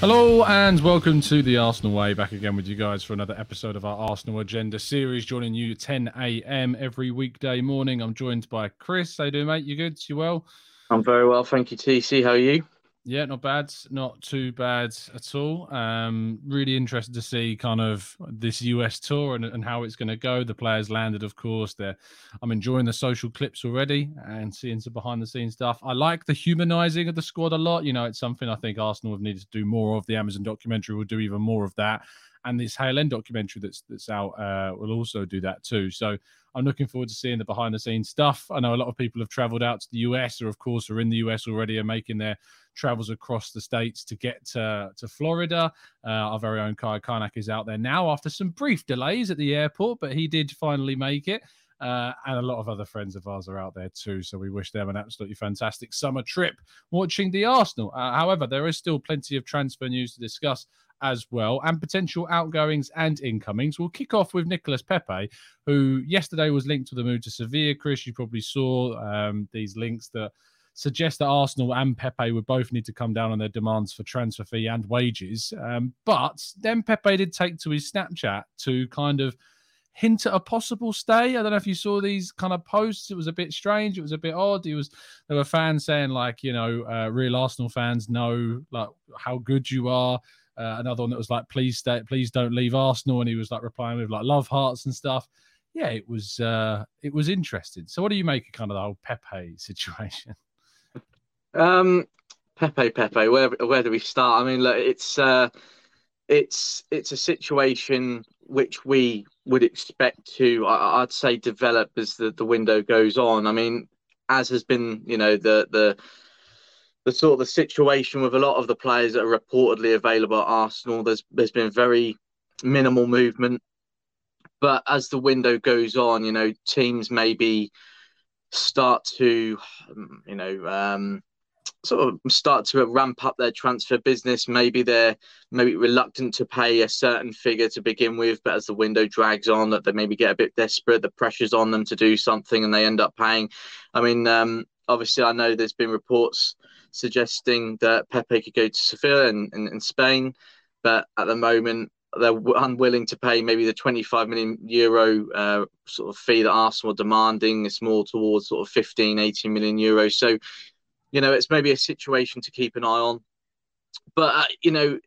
Hello and welcome to the Arsenal Way. Back again with you guys for another episode of our Arsenal Agenda series. Joining you 10 a.m. every weekday morning. I'm joined by Chris. How you doing, mate? You good? You well? I'm very well, thank you, TC. How are you? Yeah, not bad, not too bad at all. Um, really interested to see kind of this US tour and, and how it's going to go. The players landed, of course. There, I'm enjoying the social clips already and seeing some behind the scenes stuff. I like the humanizing of the squad a lot. You know, it's something I think Arsenal have needed to do more of. The Amazon documentary will do even more of that and this Hale End documentary that's that's out uh, will also do that too. So I'm looking forward to seeing the behind the scenes stuff. I know a lot of people have travelled out to the US, or of course are in the US already, and making their travels across the states to get to, to Florida. Uh, our very own Kai Kaynak is out there now after some brief delays at the airport, but he did finally make it. Uh, and a lot of other friends of ours are out there too. So we wish them an absolutely fantastic summer trip watching the Arsenal. Uh, however, there is still plenty of transfer news to discuss as well, and potential outgoings and incomings. We'll kick off with Nicolas Pepe, who yesterday was linked to the move to Sevilla. Chris, you probably saw um, these links that suggest that Arsenal and Pepe would both need to come down on their demands for transfer fee and wages. Um, but then Pepe did take to his Snapchat to kind of hint at a possible stay. I don't know if you saw these kind of posts. It was a bit strange. It was a bit odd. It was there were fans saying like, you know, uh, real Arsenal fans know like how good you are. Uh, another one that was like, "Please stay, please don't leave Arsenal," and he was like replying with like love hearts and stuff. Yeah, it was uh, it was interesting. So, what do you make of kind of the whole Pepe situation? Um, Pepe, Pepe, where where do we start? I mean, look, it's uh, it's it's a situation which we would expect to, I, would say, develop as the, the window goes on. I mean, as has been, you know, the the the sort of the situation with a lot of the players that are reportedly available at Arsenal. There's there's been very minimal movement, but as the window goes on, you know, teams maybe start to, you know, um, sort of start to ramp up their transfer business. Maybe they're maybe reluctant to pay a certain figure to begin with, but as the window drags on, that they maybe get a bit desperate. The pressure's on them to do something, and they end up paying. I mean, um, obviously, I know there's been reports suggesting that Pepe could go to Sevilla in, in, in Spain, but at the moment they're unwilling to pay maybe the 25 million euro uh, sort of fee that Arsenal are demanding. It's more towards sort of 15, 18 million euros. So, you know, it's maybe a situation to keep an eye on. But uh, you know,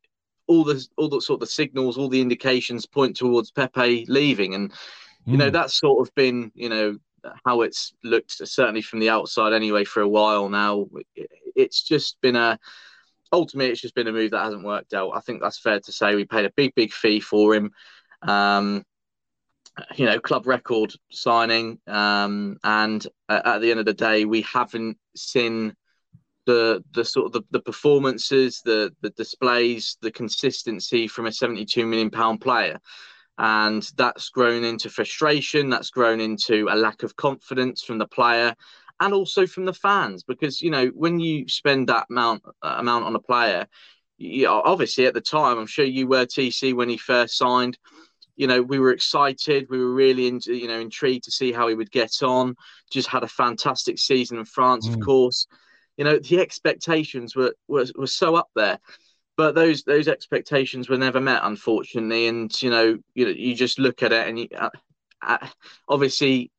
all the all the sort of the signals, all the indications point towards Pepe leaving, and you mm. know hmm. that's sort of been you know how it's looked certainly from the outside anyway for a while now. It's just been a ultimately it's just been a move that hasn't worked out. I think that's fair to say. We paid a big big fee for him. Um, you know, club record signing, um, and at the end of the day, we haven't seen the the sort of the, the performances, the the displays, the consistency from a 72 million pound player. And that's grown into frustration that's grown into a lack of confidence from the player and also from the fans. Because you know when you spend that amount uh, amount on a player you obviously at the time i'm sure you were tc when he first signed you know we were excited we were really into you know intrigued to see how he would get on just had a fantastic season in france mm. of course you know the expectations were, were were so up there but those those expectations were never met, unfortunately. And you know, you know, you just look at it, and you, uh, uh, obviously,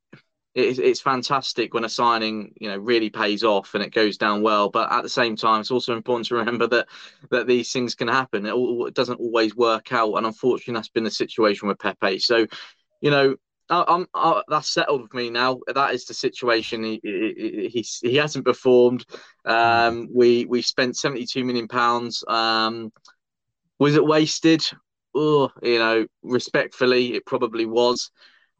it's, fantastic when a signing you know really pays off and it goes down well. But at the same time, it's also important to remember that that these things can happen. It, all, it doesn't always work out, and unfortunately, that's been the situation with Pepe. So, you know, I'm, I, that's settled with me now. That is the situation. He he, he, he hasn't performed. Um, we we spent 72 million pounds. Um, was it wasted? Oh, you know, respectfully, it probably was.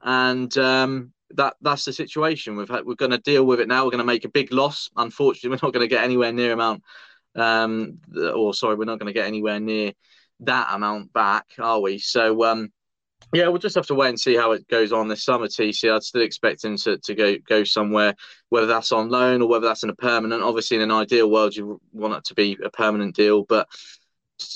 And um, that that's the situation. We've had, we're going to deal with it now. We're going to make a big loss. Unfortunately, we're not going to get anywhere near amount. Um, or sorry, we're not going to get anywhere near that amount back, are we? So um, yeah, we'll just have to wait and see how it goes on this summer. TC, I'd still expect him to, to go go somewhere, whether that's on loan or whether that's in a permanent. Obviously, in an ideal world, you want it to be a permanent deal, but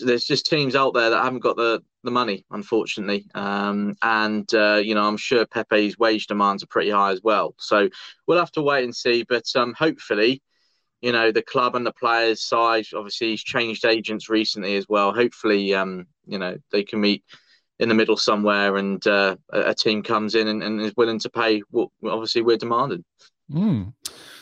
there's just teams out there that haven't got the the money, unfortunately. Um, and uh, you know, I'm sure Pepe's wage demands are pretty high as well. So we'll have to wait and see. But um, hopefully, you know, the club and the players' side. Obviously, he's changed agents recently as well. Hopefully, um, you know, they can meet in the middle somewhere, and uh, a team comes in and, and, is willing to pay what obviously we're demanding. Mm.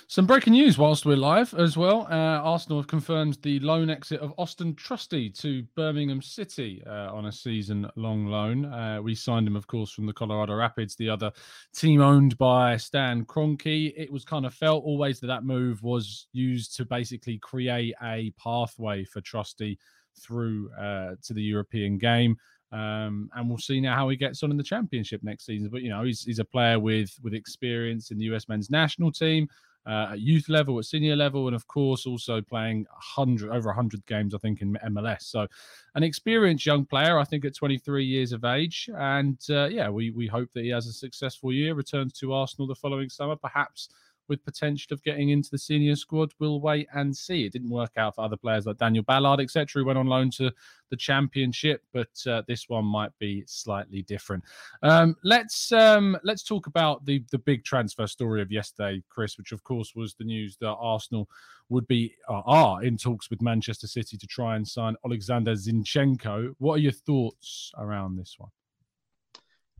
Some breaking news whilst we're live as well. Uh, Arsenal have confirmed the loan exit of Austin Trusty to Birmingham City uh, on a season long loan. Uh, we signed him, of course, from the Colorado Rapids, the other team owned by Stan Kroenke. It was kind of felt always that that move was used to basically create a pathway for Trusty through uh, to the European game. Um, and we'll see now how he gets on in the championship next season. But you know, he's he's a player with with experience in the US men's national team uh, at youth level, at senior level, and of course also playing hundred over hundred games, I think, in MLS. So, an experienced young player, I think, at 23 years of age, and uh, yeah, we we hope that he has a successful year, returns to Arsenal the following summer, perhaps with potential of getting into the senior squad. We'll wait and see. It didn't work out for other players like Daniel Ballard, etc., who went on loan to the championship, but uh, this one might be slightly different. Um, let's um, let's talk about the the big transfer story of yesterday, Chris, which of course was the news that Arsenal would be uh, are in talks with Manchester City to try and sign Alexander Zinchenko. What are your thoughts around this one?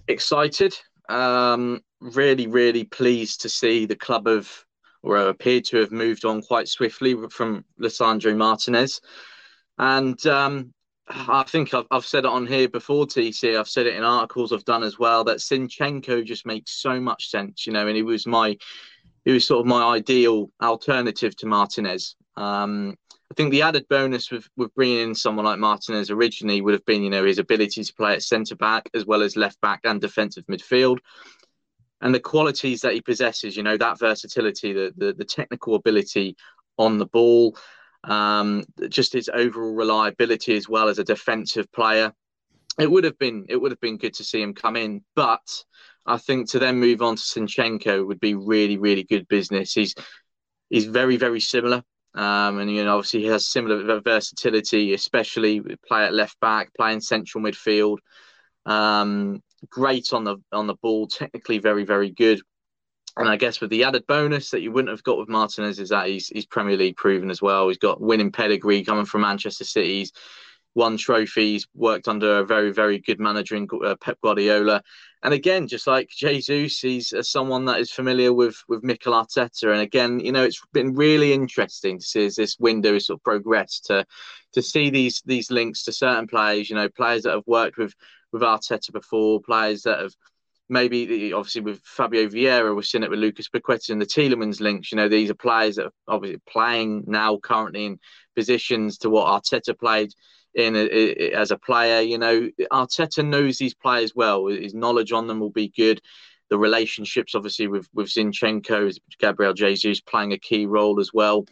Excited. Um, really, really pleased to see the club have or appeared to have moved on quite swiftly from Lisandro Martinez. And um, I think I've, I've said it on here before, TC. I've said it in articles I've done as well that Zinchenko just makes so much sense, you know, and he was my, he was sort of my ideal alternative to Martinez. Um, I think the added bonus with, with bringing in someone like Martinez originally would have been, you know, his ability to play at centre back as well as left back and defensive midfield. And the qualities that he possesses, you know, that versatility, the the, the technical ability on the ball, um, just his overall reliability as well as a defensive player. It would have been it would have been good to see him come in, but I think to then move on to Zinchenko would be really really good business. He's he's very very similar um, and you know, obviously he has similar versatility, especially play at left back, playing central midfield. Um, great on the on the ball, technically very very good. And I guess with the added bonus that you wouldn't have got with Martinez is that he's he's Premier League proven as well. He's got winning pedigree coming from Manchester City's won trophies, worked under a very, very good manager in uh, Pep Guardiola. And again, just like Jesus, he's uh, someone that is familiar with with Mikel Arteta. And again, you know, it's been really interesting to see as this window has sort of progressed to to see these these links to certain players. You know, players that have worked with with Arteta before, players that have maybe obviously with Fabio Vieira, we've seen it with Lucas Paqueta and the Tielemans links. You know, these are players that are obviously playing now currently in positions to what Arteta played in a, a, as a player. You know, Arteta knows these players well. His knowledge on them will be good. The relationships, obviously, with with Zinchenko, Gabriel Jesus playing a key role as well.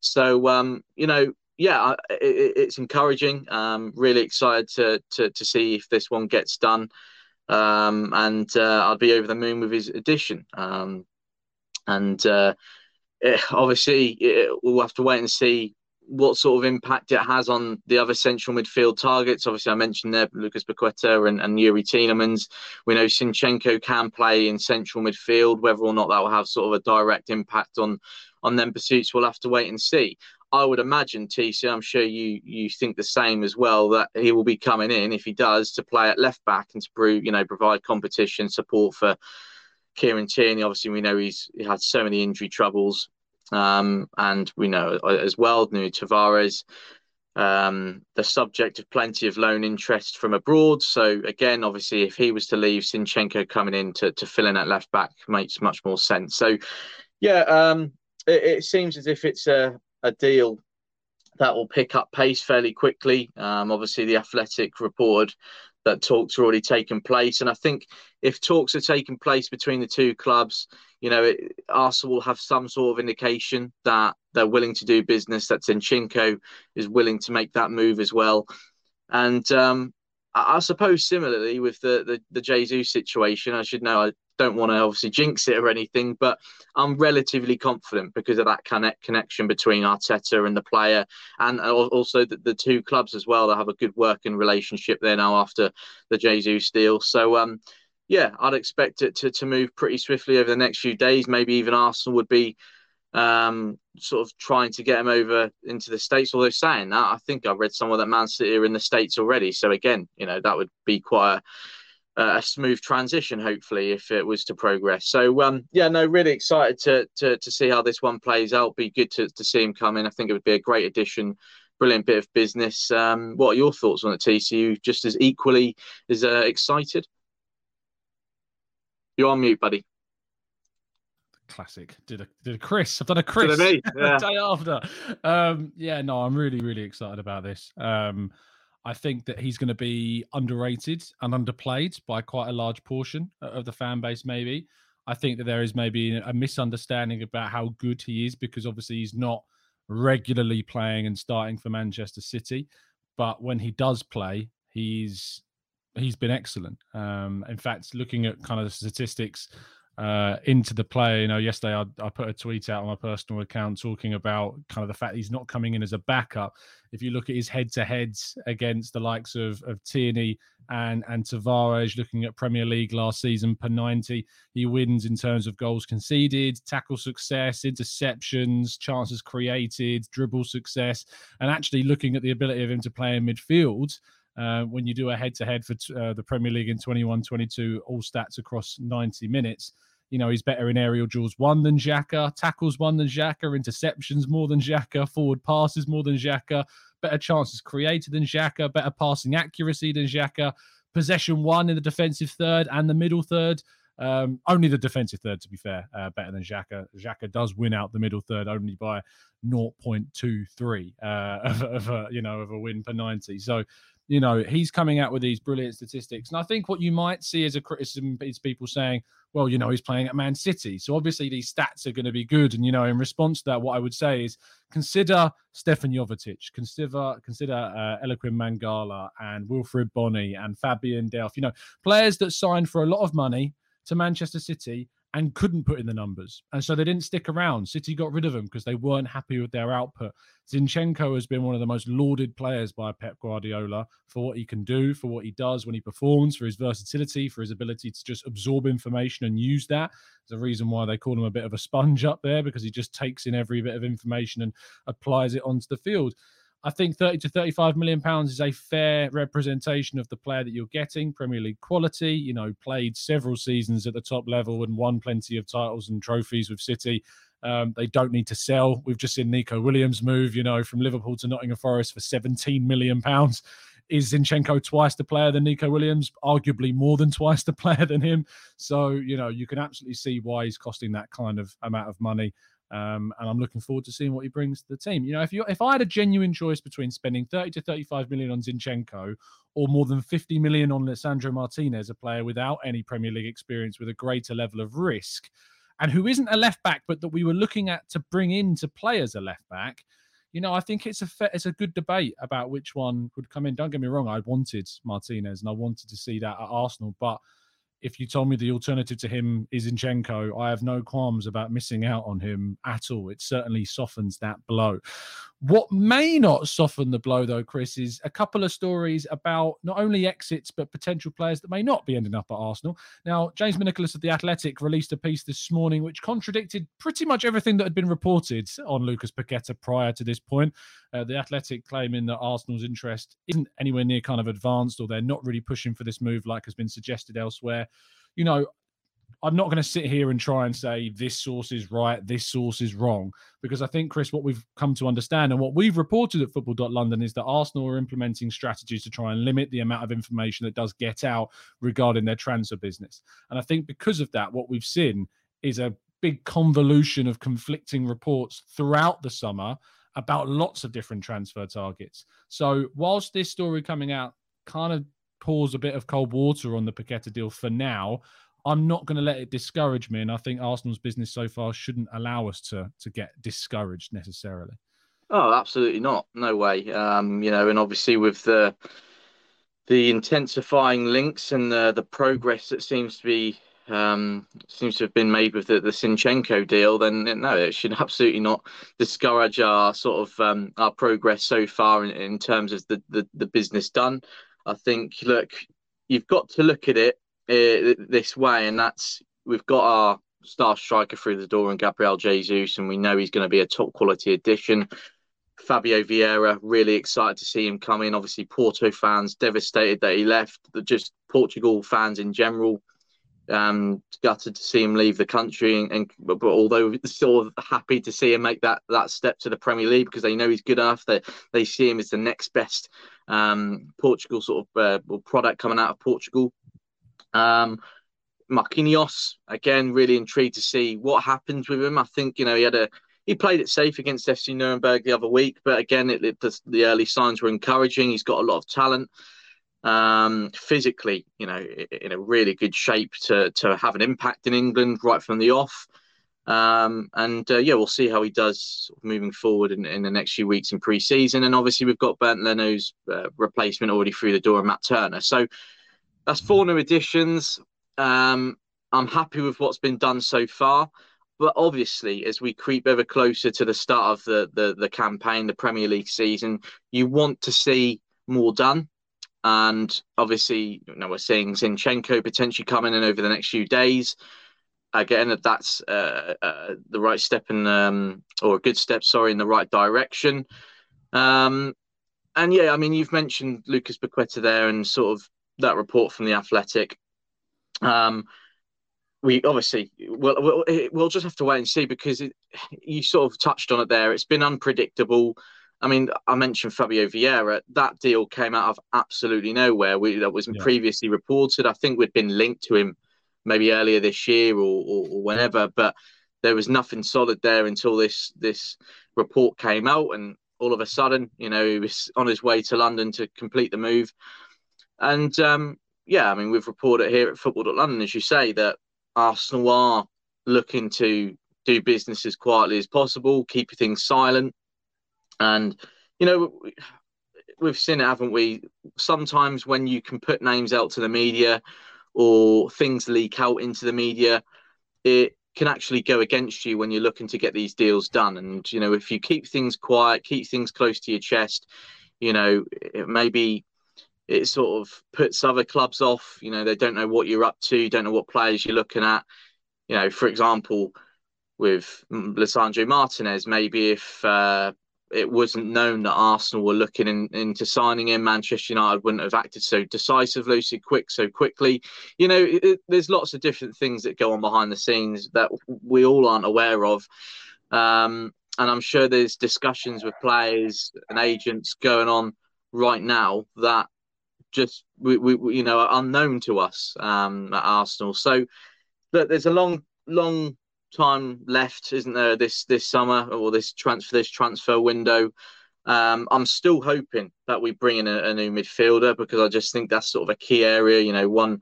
So, um, you know, yeah, it, it's encouraging. Um, really excited to, to to see if this one gets done. Um, and uh, I'll be over the moon with his addition. Um, and uh, it, obviously, it, we'll have to wait and see what sort of impact it has on the other central midfield targets. Obviously, I mentioned there Lucas Paqueta and, and Youri Tielemans. We know Zinchenko can play in central midfield. Whether or not that will have sort of a direct impact on on them pursuits, we'll have to wait and see. I would imagine, TC, I'm sure you you think the same as well, that he will be coming in if he does to play at left back and to prove, you know, provide competition support for Kieran Tierney. Obviously, we know he's he had so many injury troubles. Um, and we know uh, as well, Nuno Tavares, um, the subject of plenty of loan interest from abroad. So again, obviously, if he was to leave, Zinchenko coming in to, to fill in at left back makes much more sense. So, yeah, um, it, it, seems as if it's a, a deal that will pick up pace fairly quickly. Um, obviously, the Athletic reported that talks are already taken place, and I think if talks are taking place between the two clubs, you know, it, Arsenal will have some sort of indication that they're willing to do business. That Zinchenko is willing to make that move as well. And um, I, I, suppose similarly with the, the the Jesus situation, I should know I don't want to obviously jinx it or anything, but I'm relatively confident because of that connect connection between Arteta and the player, and also the, the two clubs as well They have a good working relationship there now after the Jesus deal. So um, yeah, I'd expect it to, to move pretty swiftly over the next few days. Maybe even Arsenal would be um, sort of trying to get him over into the States. Although saying that, I think I've read somewhere that Man City are in the States already. So again, you know, that would be quite a, a smooth transition, hopefully, if it was to progress. So um, yeah, no, really excited to, to to see how this one plays out. Be good to, to see him come in. I think it would be a great addition. Brilliant bit of business. Um, what are your thoughts on it, TCU? Just as equally as uh, excited? You're on mute, buddy. Classic. Did a did a Chris. I've done a Chris yeah. day after. Um, yeah, no, I'm really, really excited about this. Um, I think that he's going to be underrated and underplayed by quite a large portion of the fan base, maybe. I think that there is maybe a misunderstanding about how good he is because obviously he's not regularly playing and starting for Manchester City. But when he does play, he's he's been excellent. Um, in fact, looking at kind of the statistics uh, into the play, you know, yesterday I, I, put a tweet out on my personal account talking about kind of the fact he's not coming in as a backup. If you look at his head-to-heads against the likes of of Tierney and and Tavares, looking at Premier League last season per ninety, he wins in terms of goals conceded, tackle success, interceptions, chances created, dribble success, and actually looking at the ability of him to play in midfield. Uh, when you do a head to head for uh, the Premier League in 21 22, all stats across 90 minutes. You know, he's better in aerial duels one than Xhaka, tackles one than Xhaka, interceptions more than Xhaka, forward passes more than Xhaka, better chances created than Xhaka, better passing accuracy than Xhaka, possession one in the defensive third and the middle third. Um, only the defensive third, to be fair, uh, better than Xhaka. Xhaka does win out the middle third only by 0.23 uh, of, of a, you know of a win per 90. So you know, he's coming out with these brilliant statistics. And I think what you might see as a criticism is people saying, well, you know, he's playing at Man City. So obviously these stats are going to be good. And, you know, in response to that, what I would say is consider Stevan Jovetic, consider consider uh, Eliaquim Mangala and Wilfried Bony and Fabian Delph, you know, players that signed for a lot of money to Manchester City and couldn't put in the numbers. And so they didn't stick around. City got rid of them because they weren't happy with their output. Zinchenko has been one of the most lauded players by Pep Guardiola for what he can do, for what he does when he performs, for his versatility, for his ability to just absorb information and use that. There's a reason why they call him a bit of a sponge up there because he just takes in every bit of information and applies it onto the field. I think 30 to 35 million pounds is a fair representation of the player that you're getting. Premier League quality, you know, played several seasons at the top level and won plenty of titles and trophies with City. Um, they don't need to sell. We've just seen Neco Williams move, you know, from Liverpool to Nottingham Forest for 17 million pounds. Is Zinchenko twice the player than Neco Williams? Arguably more than twice the player than him. So, you know, you can absolutely see why he's costing that kind of amount of money. Um, and I'm looking forward to seeing what he brings to the team. You know, if you if I had a genuine choice between spending 30 to 35 million on Zinchenko or more than 50 million on Lisandro Martinez, a player without any Premier League experience with a greater level of risk, and who isn't a left back, but that we were looking at to bring in to play as a left back, you know, I think it's a it's a good debate about which one would come in. Don't get me wrong, I wanted Martinez and I wanted to see that at Arsenal, but if you told me the alternative to him is Zinchenko, I have no qualms about missing out on him at all. It certainly softens that blow. What may not soften the blow, though, Chris, is a couple of stories about not only exits, but potential players that may not be ending up at Arsenal. Now, James McNicholas of The Athletic released a piece this morning which contradicted pretty much everything that had been reported on Lucas Paqueta prior to this point. Uh, the Athletic claiming that Arsenal's interest isn't anywhere near kind of advanced or they're not really pushing for this move like has been suggested elsewhere. You know, I'm not going to sit here and try and say this source is right, this source is wrong, because I think, Chris, what we've come to understand and what we've reported at Football.London is that Arsenal are implementing strategies to try and limit the amount of information that does get out regarding their transfer business. And I think because of that, what we've seen is a big convolution of conflicting reports throughout the summer about lots of different transfer targets. So, whilst this story coming out kind of pours a bit of cold water on the Paqueta deal for now. I'm not going to let it discourage me, and I think Arsenal's business so far shouldn't allow us to to get discouraged necessarily. Oh, absolutely not. No way. Um, you know, and obviously with the the intensifying links and the the progress that seems to be um, seems to have been made with the, the Zinchenko deal, then no, it should absolutely not discourage our sort of um, our progress so far in, in terms of the, the, the business done. I think, look, you've got to look at it uh, this way, and that's we've got our star striker through the door and Gabriel Jesus, and we know he's going to be a top quality addition. Fabio Vieira, really excited to see him come in. Obviously, Porto fans devastated that he left. Just Portugal fans in general, um, gutted to see him leave the country. And, and but, but although still happy to see him make that that step to the Premier League because they know he's good enough. They, they see him as the next best um, Portugal sort of uh, product coming out of Portugal. Um, Marquinhos, again, really intrigued to see what happens with him. I think, you know, he had a he played it safe against FC Nuremberg the other week, but again, it, it, the, the, early signs were encouraging. He's got a lot of talent. Um, physically, you know, in a really good shape to to have an impact in England right from the off. Um, and uh, yeah, we'll see how he does moving forward in, in the next few weeks in pre-season. And obviously, we've got Bernd Leno's uh, replacement already through the door, and Matt Turner. So that's four new additions. Um, I'm happy with what's been done so far. But obviously, as we creep ever closer to the start of the, the, the campaign, the Premier League season, you want to see more done. And obviously, you we're seeing Zinchenko potentially coming in over the next few days. Again, that's uh, uh, the right step in, um, or a good step, sorry, in the right direction. Um, and yeah, I mean, you've mentioned Lucas Paqueta there and sort of that report from the Athletic. Um, we obviously we'll, we'll, we'll just have to wait and see because it, you sort of touched on it there. It's been unpredictable. I mean, I mentioned Fabio Vieira. That deal came out of absolutely nowhere. We, that wasn't yeah. previously reported. I think we'd been linked to him maybe earlier this year or, or, or, whenever, but there was nothing solid there until this this report came out, and all of a sudden, you know, he was on his way to London to complete the move. And um, yeah, I mean, we've reported here at Football.London, as you say, that Arsenal are looking to do business as quietly as possible, keep things silent. And, you know, we've seen it, haven't we? Sometimes when you can put names out to the media or things leak out into the media, it can actually go against you when you're looking to get these deals done. And, you know, if you keep things quiet, keep things close to your chest, you know, it maybe it sort of puts other clubs off. You know, they don't know what you're up to, don't know what players you're looking at. You know, for example, with Lisandro Martinez, maybe if uh, it wasn't known that Arsenal were looking in, into signing him, Manchester United wouldn't have acted so decisively, so quick, so quickly. You know, it, there's lots of different things that go on behind the scenes that we all aren't aware of. Um, and I'm sure there's discussions with players and agents going on right now that just we, we, you know are unknown to us um, at Arsenal. So look, there's a long long time left, isn't there? This this summer or this transfer this transfer window. Um, I'm still hoping that we bring in a, a, new midfielder because I just think that's sort of a key area. You know, one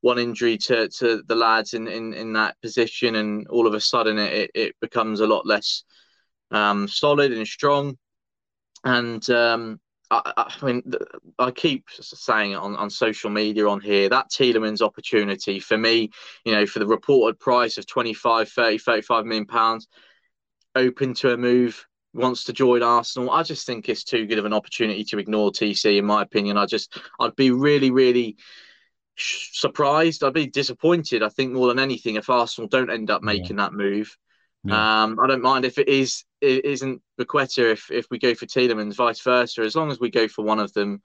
one injury to, to the lads in, in, in that position, and all of a sudden it, it becomes a lot less um, solid and strong. And um, I, I, mean, I keep saying it on, on social media on here that Tielemans opportunity for me, you know, for the reported price of 25, 30, 35 million pounds, open to a move, wants to join Arsenal. I just think it's too good of an opportunity to ignore TC, in my opinion. I just, I'd be really, really surprised. I'd be disappointed, I think, more than anything, if Arsenal don't end up making yeah. that move. Yeah. Um, I don't mind if it is isn't Paqueta if if we go for Tielemans, vice versa. As long as we go for one of them,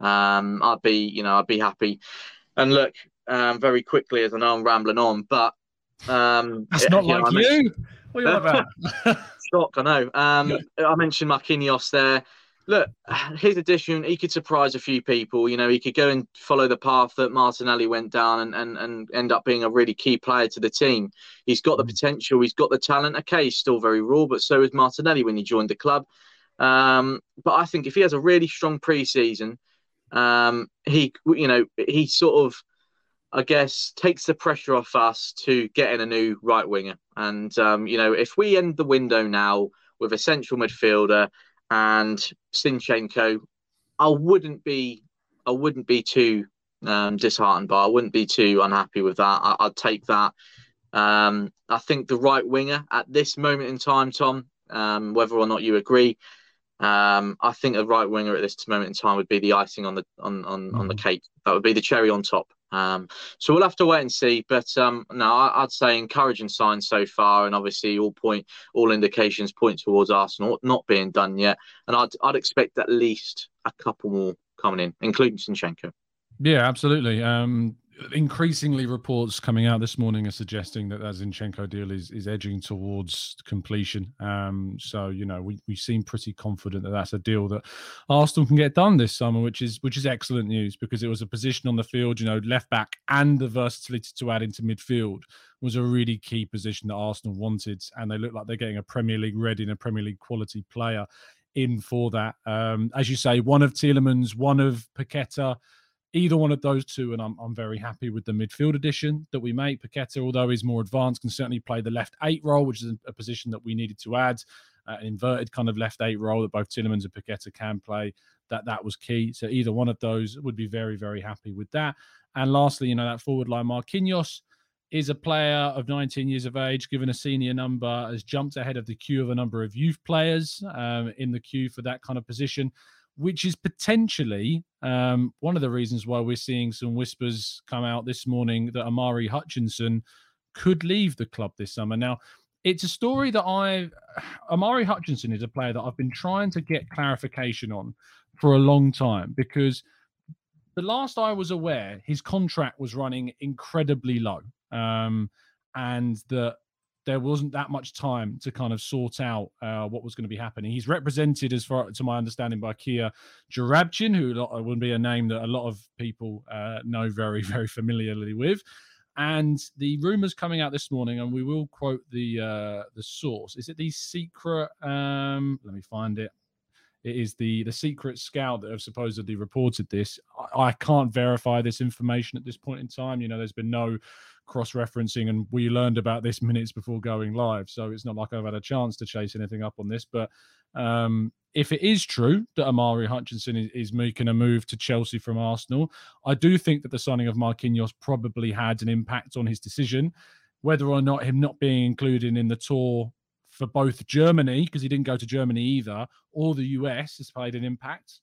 um, I'd be you know I'd be happy. And look, um, very quickly as I know I'm rambling on, but um, that's not like know, you. What are you about? Shock, I know. Um. I mentioned Marquinhos there look, his addition, he could surprise a few people. You know, he could go and follow the path that Martinelli went down and, and, and end up being a really key player to the team. He's got the mm. potential, he's got the talent. Okay, he's still very raw, but so is Martinelli when he joined the club. Um, but I think if he has a really strong preseason um, he, you know, he sort of, I guess, takes the pressure off us to get in a new right winger. And um, you know, if we end the window now with a central midfielder and Zinchenko, I wouldn't be, I wouldn't be too um, disheartened by. I wouldn't be too unhappy with that. I, would take that. Um, I think the right winger at this moment in time, Tom, um, whether or not you agree, um, I think a right winger at this moment in time would be the icing on the on on, mm. on the mm. cake. That would be the cherry on top. Um, so we'll have to wait and see. But um, no, I, would say encouraging signs so far, and obviously all point all indications point towards Arsenal not being done yet. And I'd I'd expect at least a couple more coming in, including Zinchenko. Yeah, absolutely. Um, increasingly reports coming out this morning are suggesting that that Zinchenko deal is is edging towards completion. Um, so you know we we seem pretty confident that that's a deal that Arsenal can get done this summer, which is which is excellent news because it was a position on the field, you know, left back and the versatility to add into midfield was a really key position that Arsenal wanted, and they look like they're getting a Premier League ready and a Premier League quality player in for that. Um, as you say, one of Tielemans, one of Paqueta either one of those two, and I'm, I'm very happy with the midfield addition that we make. Paqueta, although he's more advanced, can certainly play the left eight role, which is a position that we needed to add. Uh, an inverted kind of left eight role that both Tielemans and Paqueta can play. That that was key. So either one of those would be very very happy with that. And lastly, you know that forward line, Marquinhos is a player of 19 years of age, given a senior number, has jumped ahead of the queue of a number of youth players um, in the queue for that kind of position which is potentially um, one of the reasons why we're seeing some whispers come out this morning that Omari Hutchinson could leave the club this summer. Now, it's a story that I, Omari Hutchinson is a player that I've been trying to get clarification on for a long time because the last I was aware, his contract was running incredibly low. Um, and that there wasn't that much time to kind of sort out uh, what was going to be happening. He's represented, as far to my understanding, by Kia Joorabchian, who would be a name that a lot of people uh, know very, very familiarly with. And the rumors coming out this morning, and we will quote the uh, the source. Is it the secret? Um, let me find it. It is the the secret scout that have supposedly reported this. I, I can't verify this information at this point in time. You know, there's been no cross referencing, and we learned about this minutes before going live. So it's not like I've had a chance to chase anything up on this. But um, if it is true that Omari Hutchinson is, is, making a move to Chelsea from Arsenal, I do think that the signing of Marquinhos probably had an impact on his decision. Whether or not him not being included in the tour for both Germany, because he didn't go to Germany either, or the US has played an impact,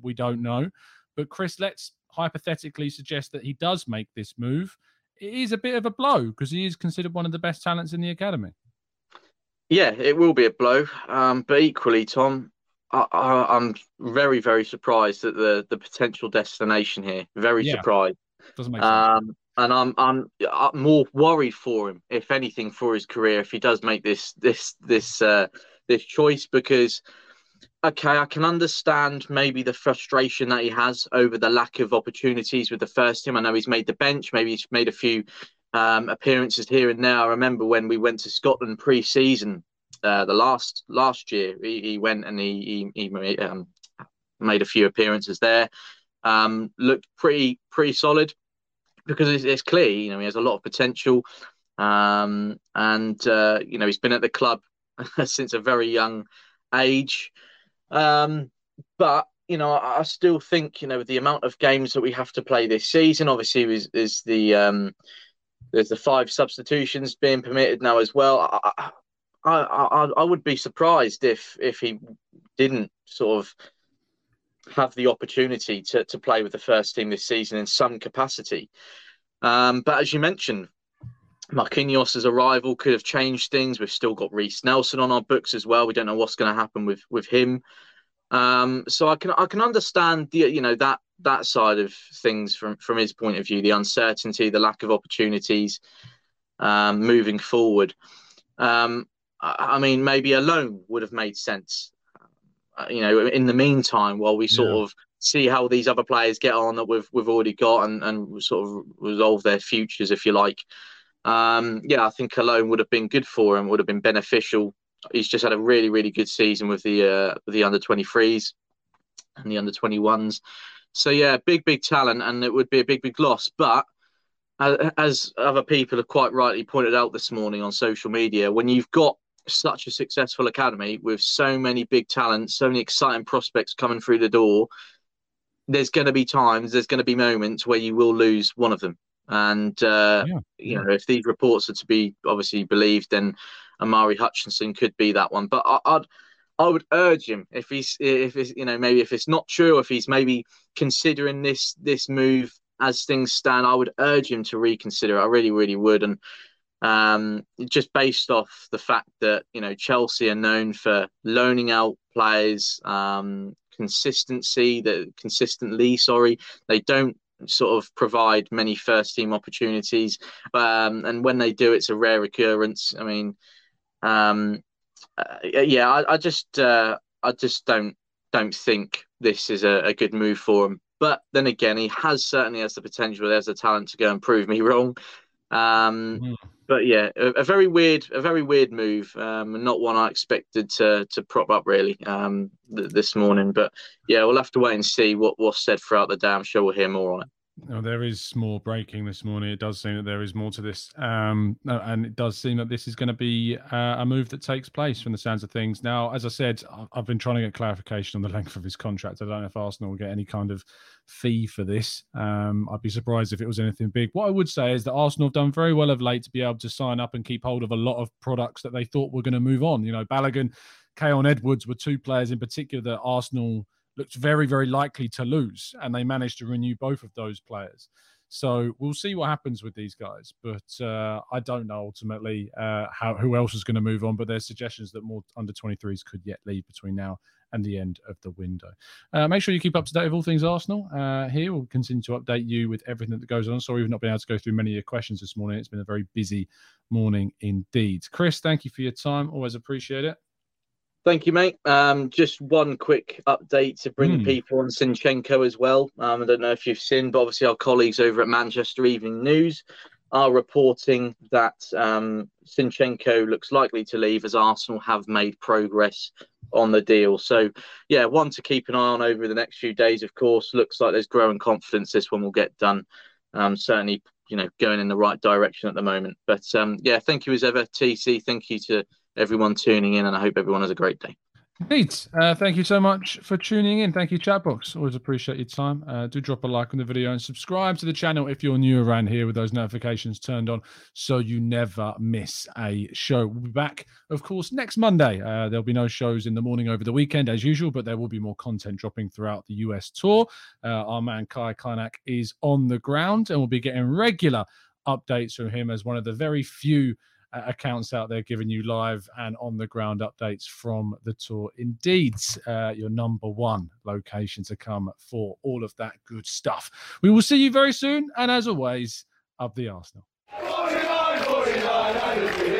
we don't know. But Chris, let's hypothetically suggest that he does make this move it is a bit of a blow because he is considered one of the best talents in the academy. Yeah, it will be a blow. Um, but equally, Tom, I, am very, very surprised at the the potential destination here. Very yeah. surprised. Doesn't make sense. Um, and I'm, I'm more worried for him, if anything, for his career if he does make this this this uh, this choice because okay, I can understand maybe the frustration that he has over the lack of opportunities with the first team. I know he's made the bench, maybe he's made a few um, appearances here and there. I remember when we went to Scotland pre-season, uh, the last last year, he, he went and he he, he made, um, made, a few appearances there. Um, looked pretty pretty solid because it's, it's, clear, you know, he has a lot of potential, um, and uh, you know he's been at the club since a very young age. Um, but you know, I, I, still think you know the amount of games that we have to play this season. Obviously, is is the um, there's the five substitutions being permitted now as well. I, I, I, I would be surprised if if he didn't sort of have the opportunity to, to play with the first team this season in some capacity. Um, but as you mentioned, Marquinhos' arrival could have changed things. We've still got Reiss Nelson on our books as well. We don't know what's going to happen with with him. Um, so I can I can understand the you know that that side of things from from his point of view, the uncertainty, the lack of opportunities um, moving forward. Um, I, I, mean, maybe a loan would have made sense. Uh, you know, in the meantime, while we sort yeah. of see how these other players get on that we've we've already got and, and sort of resolve their futures, if you like. Um, yeah, I think loan would have been good for him, would have been beneficial. He's just had a really, really good season with the uh, the under 23s and the under 21s. So yeah, big big talent, and it would be a big big loss. But as other people have quite rightly pointed out this morning on social media, when you've got such a successful academy with so many big talents, so many exciting prospects coming through the door, there's going to be times, there's going to be moments where you will lose one of them. And uh, yeah, you know, if these reports are to be obviously believed, then Omari Hutchinson could be that one. But I, I'd I would urge him if he's if it's you know maybe if it's not true, if he's maybe considering this this move as things stand, I would urge him to reconsider. I really really would, and um, just based off the fact that you know Chelsea are known for loaning out players, um, consistency, that consistently, sorry, they don't sort of provide many first team opportunities, um, and when they do, it's a rare occurrence. I mean. Um, uh, yeah, I, I just uh, I just don't don't think this is a, a, good move for him. But then again, he has certainly has the potential. There's the talent to go and prove me wrong. Um, mm. But yeah, a, a, very weird, a very weird move. Um, not one I expected to to prop up really um, th- this morning. But yeah, we'll have to wait and see what was said throughout the day. I'm sure we'll hear more on it. Oh, there is more breaking this morning. It does seem that there is more to this, um, and it does seem that this is going to be uh, a move that takes place from the sounds of things. Now, as I said, I've been trying to get clarification on the length of his contract. I don't know if Arsenal will get any kind of fee for this. Um, I'd be surprised if it was anything big. What I would say is that Arsenal have done very well of late to be able to sign up and keep hold of a lot of products that they thought were going to move on. You know, Balogun, Khayon Edwards were two players in particular that Arsenal looked very, very likely to lose, and they managed to renew both of those players. So we'll see what happens with these guys, but uh, I don't know ultimately uh, how who else is going to move on. But there's suggestions that more under 23s could yet leave between now and the end of the window. Uh, make sure you keep up to date with all things Arsenal. Uh, here we'll continue to update you with everything that goes on. Sorry we've not been able to go through many of your questions this morning. It's been a very busy morning indeed. Chris, thank you for your time. Always appreciate it. Thank you, mate. Um, just one quick update to bring mm. people on Zinchenko as well. Um, I don't know if you've seen, but obviously our colleagues over at Manchester Evening News are reporting that um, Zinchenko looks likely to leave as Arsenal have made progress on the deal. So, yeah, one to keep an eye on over the next few days, of course. Looks like there's growing confidence this one will get done. Um, certainly, you know, going in the right direction at the moment. But um, yeah, thank you as ever, TC. Thank you to everyone tuning in, and I hope everyone has a great day. Indeed. Uh, thank you so much for tuning in. Thank you, Chatbox. Always appreciate your time. Uh, do drop a like on the video and subscribe to the channel if you're new around here with those notifications turned on so you never miss a show. We'll be back, of course, next Monday. Uh, there'll be no shows in the morning over the weekend as usual, but there will be more content dropping throughout the US tour. Uh, our man Kai Kaynak is on the ground and we'll be getting regular updates from him as one of the very few uh, accounts out there giving you live and on the ground updates from the tour. Indeed, uh, your number one location to come for all of that good stuff. We will see you very soon. And as always, up the Arsenal. 49, 49,